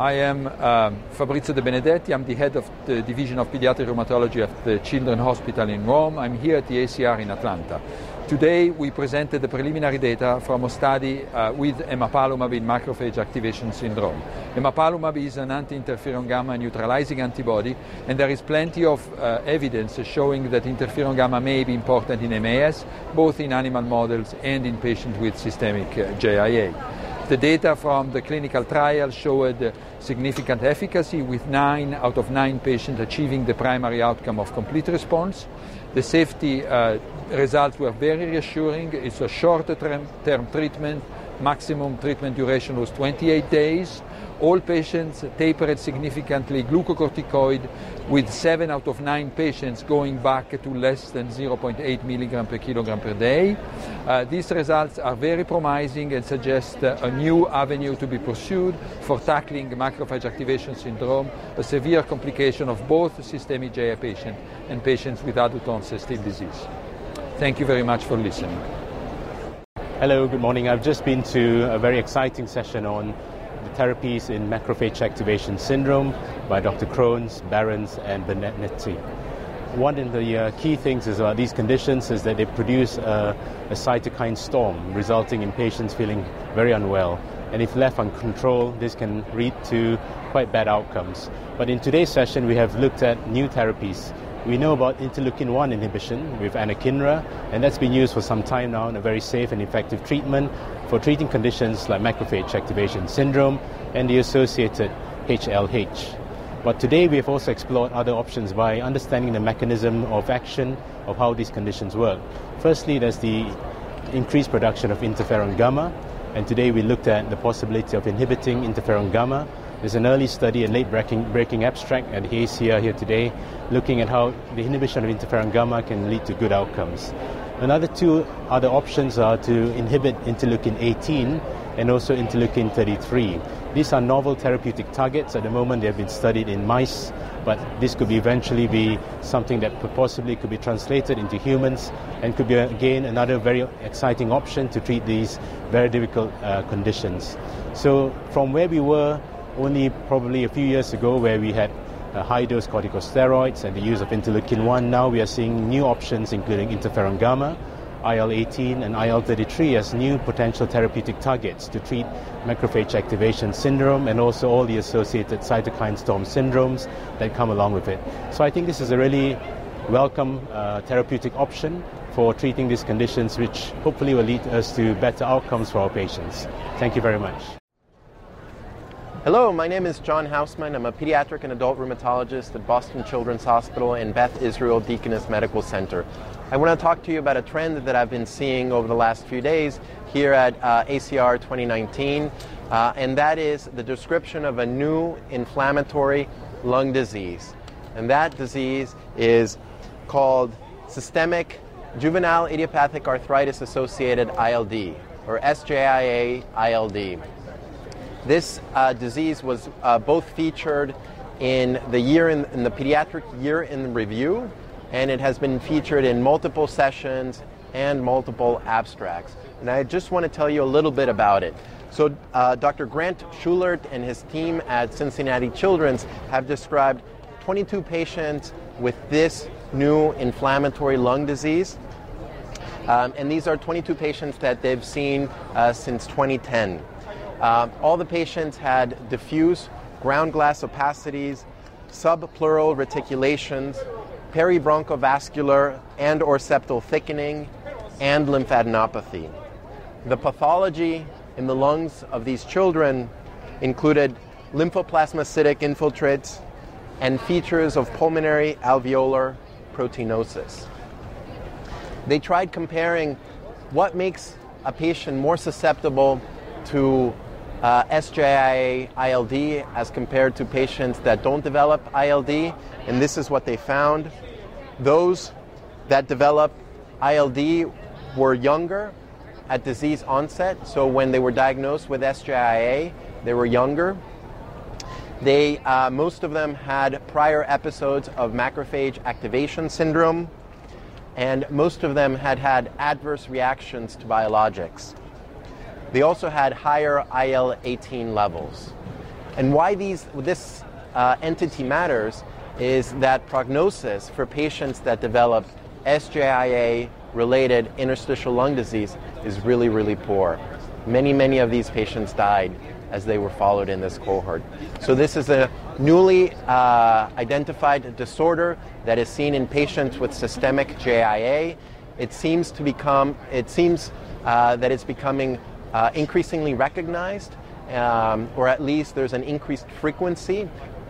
I am um, Fabrizio De Benedetti. I'm the head of the Division of Pediatric Rheumatology at the Children's Hospital in Rome. I'm here at the ACR in Atlanta. Today we presented the preliminary data from a study uh, with emapalumab in macrophage activation syndrome. Emapalumab is an anti-interferon gamma neutralizing antibody and there is plenty of uh, evidence showing that interferon gamma may be important in MAS, both in animal models and in patients with systemic uh, JIA. The data from the clinical trial showed significant efficacy with nine out of nine patients achieving the primary outcome of complete response. The safety uh, results were very reassuring. It's a shorter term treatment. Maximum treatment duration was 28 days. All patients tapered significantly glucocorticoid with 7 out of 9 patients going back to less than 0.8 milligram per kilogram per day. Uh, these results are very promising and suggest uh, a new avenue to be pursued for tackling macrophage activation syndrome, a severe complication of both systemic JI patients and patients with adult onset Still's disease. Thank you very much for listening. Hello, good morning. I've just been to a very exciting session on the therapies in macrophage activation syndrome by Dr. Crones, Behrens, and Benedetti. One of the uh, key things is about these conditions is that they produce a, a cytokine storm, resulting in patients feeling very unwell. And if left uncontrolled, this can lead to quite bad outcomes. But in today's session, we have looked at new therapies we know about interleukin 1 inhibition with anakinra, and that's been used for some time now in a very safe and effective treatment for treating conditions like macrophage activation syndrome and the associated HLH. But today we have also explored other options by understanding the mechanism of action of how these conditions work. Firstly, there's the increased production of interferon gamma, and today we looked at the possibility of inhibiting interferon gamma there's an early study, a late breaking, breaking abstract at the ACR here today, looking at how the inhibition of interferon gamma can lead to good outcomes. Another two other options are to inhibit interleukin 18 and also interleukin 33. These are novel therapeutic targets. At the moment, they have been studied in mice, but this could eventually be something that possibly could be translated into humans and could be again another very exciting option to treat these very difficult uh, conditions. So, from where we were only probably a few years ago where we had uh, high dose corticosteroids and the use of interleukin 1. Now we are seeing new options, including interferon gamma, IL 18, and IL 33 as new potential therapeutic targets to treat macrophage activation syndrome and also all the associated cytokine storm syndromes that come along with it. So I think this is a really welcome uh, therapeutic option for treating these conditions, which hopefully will lead us to better outcomes for our patients. Thank you very much. Hello, my name is John Hausmann. I'm a pediatric and adult rheumatologist at Boston Children's Hospital and Beth Israel Deaconess Medical Center. I want to talk to you about a trend that I've been seeing over the last few days here at uh, ACR 2019, uh, and that is the description of a new inflammatory lung disease. And that disease is called systemic juvenile idiopathic arthritis associated ILD, or SJIA ILD. This uh, disease was uh, both featured in the year in, in, the pediatric year in review, and it has been featured in multiple sessions and multiple abstracts. And I just want to tell you a little bit about it. So, uh, Dr. Grant Schulert and his team at Cincinnati Children's have described 22 patients with this new inflammatory lung disease. Um, and these are 22 patients that they've seen uh, since 2010. Um, all the patients had diffuse ground glass opacities, subpleural reticulations, peribronchovascular and or septal thickening, and lymphadenopathy. The pathology in the lungs of these children included lymphoplasmacytic infiltrates and features of pulmonary alveolar proteinosis. They tried comparing what makes a patient more susceptible to uh, SJIA ILD as compared to patients that don't develop ILD, and this is what they found. Those that develop ILD were younger at disease onset, so when they were diagnosed with SJIA, they were younger. They, uh, most of them had prior episodes of macrophage activation syndrome, and most of them had had adverse reactions to biologics. They also had higher IL 18 levels. And why these, this uh, entity matters is that prognosis for patients that develop SJIA related interstitial lung disease is really, really poor. Many, many of these patients died as they were followed in this cohort. So, this is a newly uh, identified disorder that is seen in patients with systemic JIA. It seems to become, it seems uh, that it's becoming uh, increasingly recognized, um, or at least there's an increased frequency.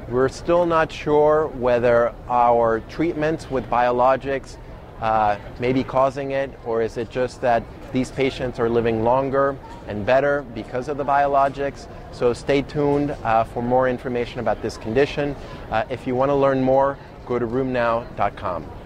We're still not sure whether our treatments with biologics uh, may be causing it, or is it just that these patients are living longer and better because of the biologics? So stay tuned uh, for more information about this condition. Uh, if you want to learn more, go to rheumnow.com.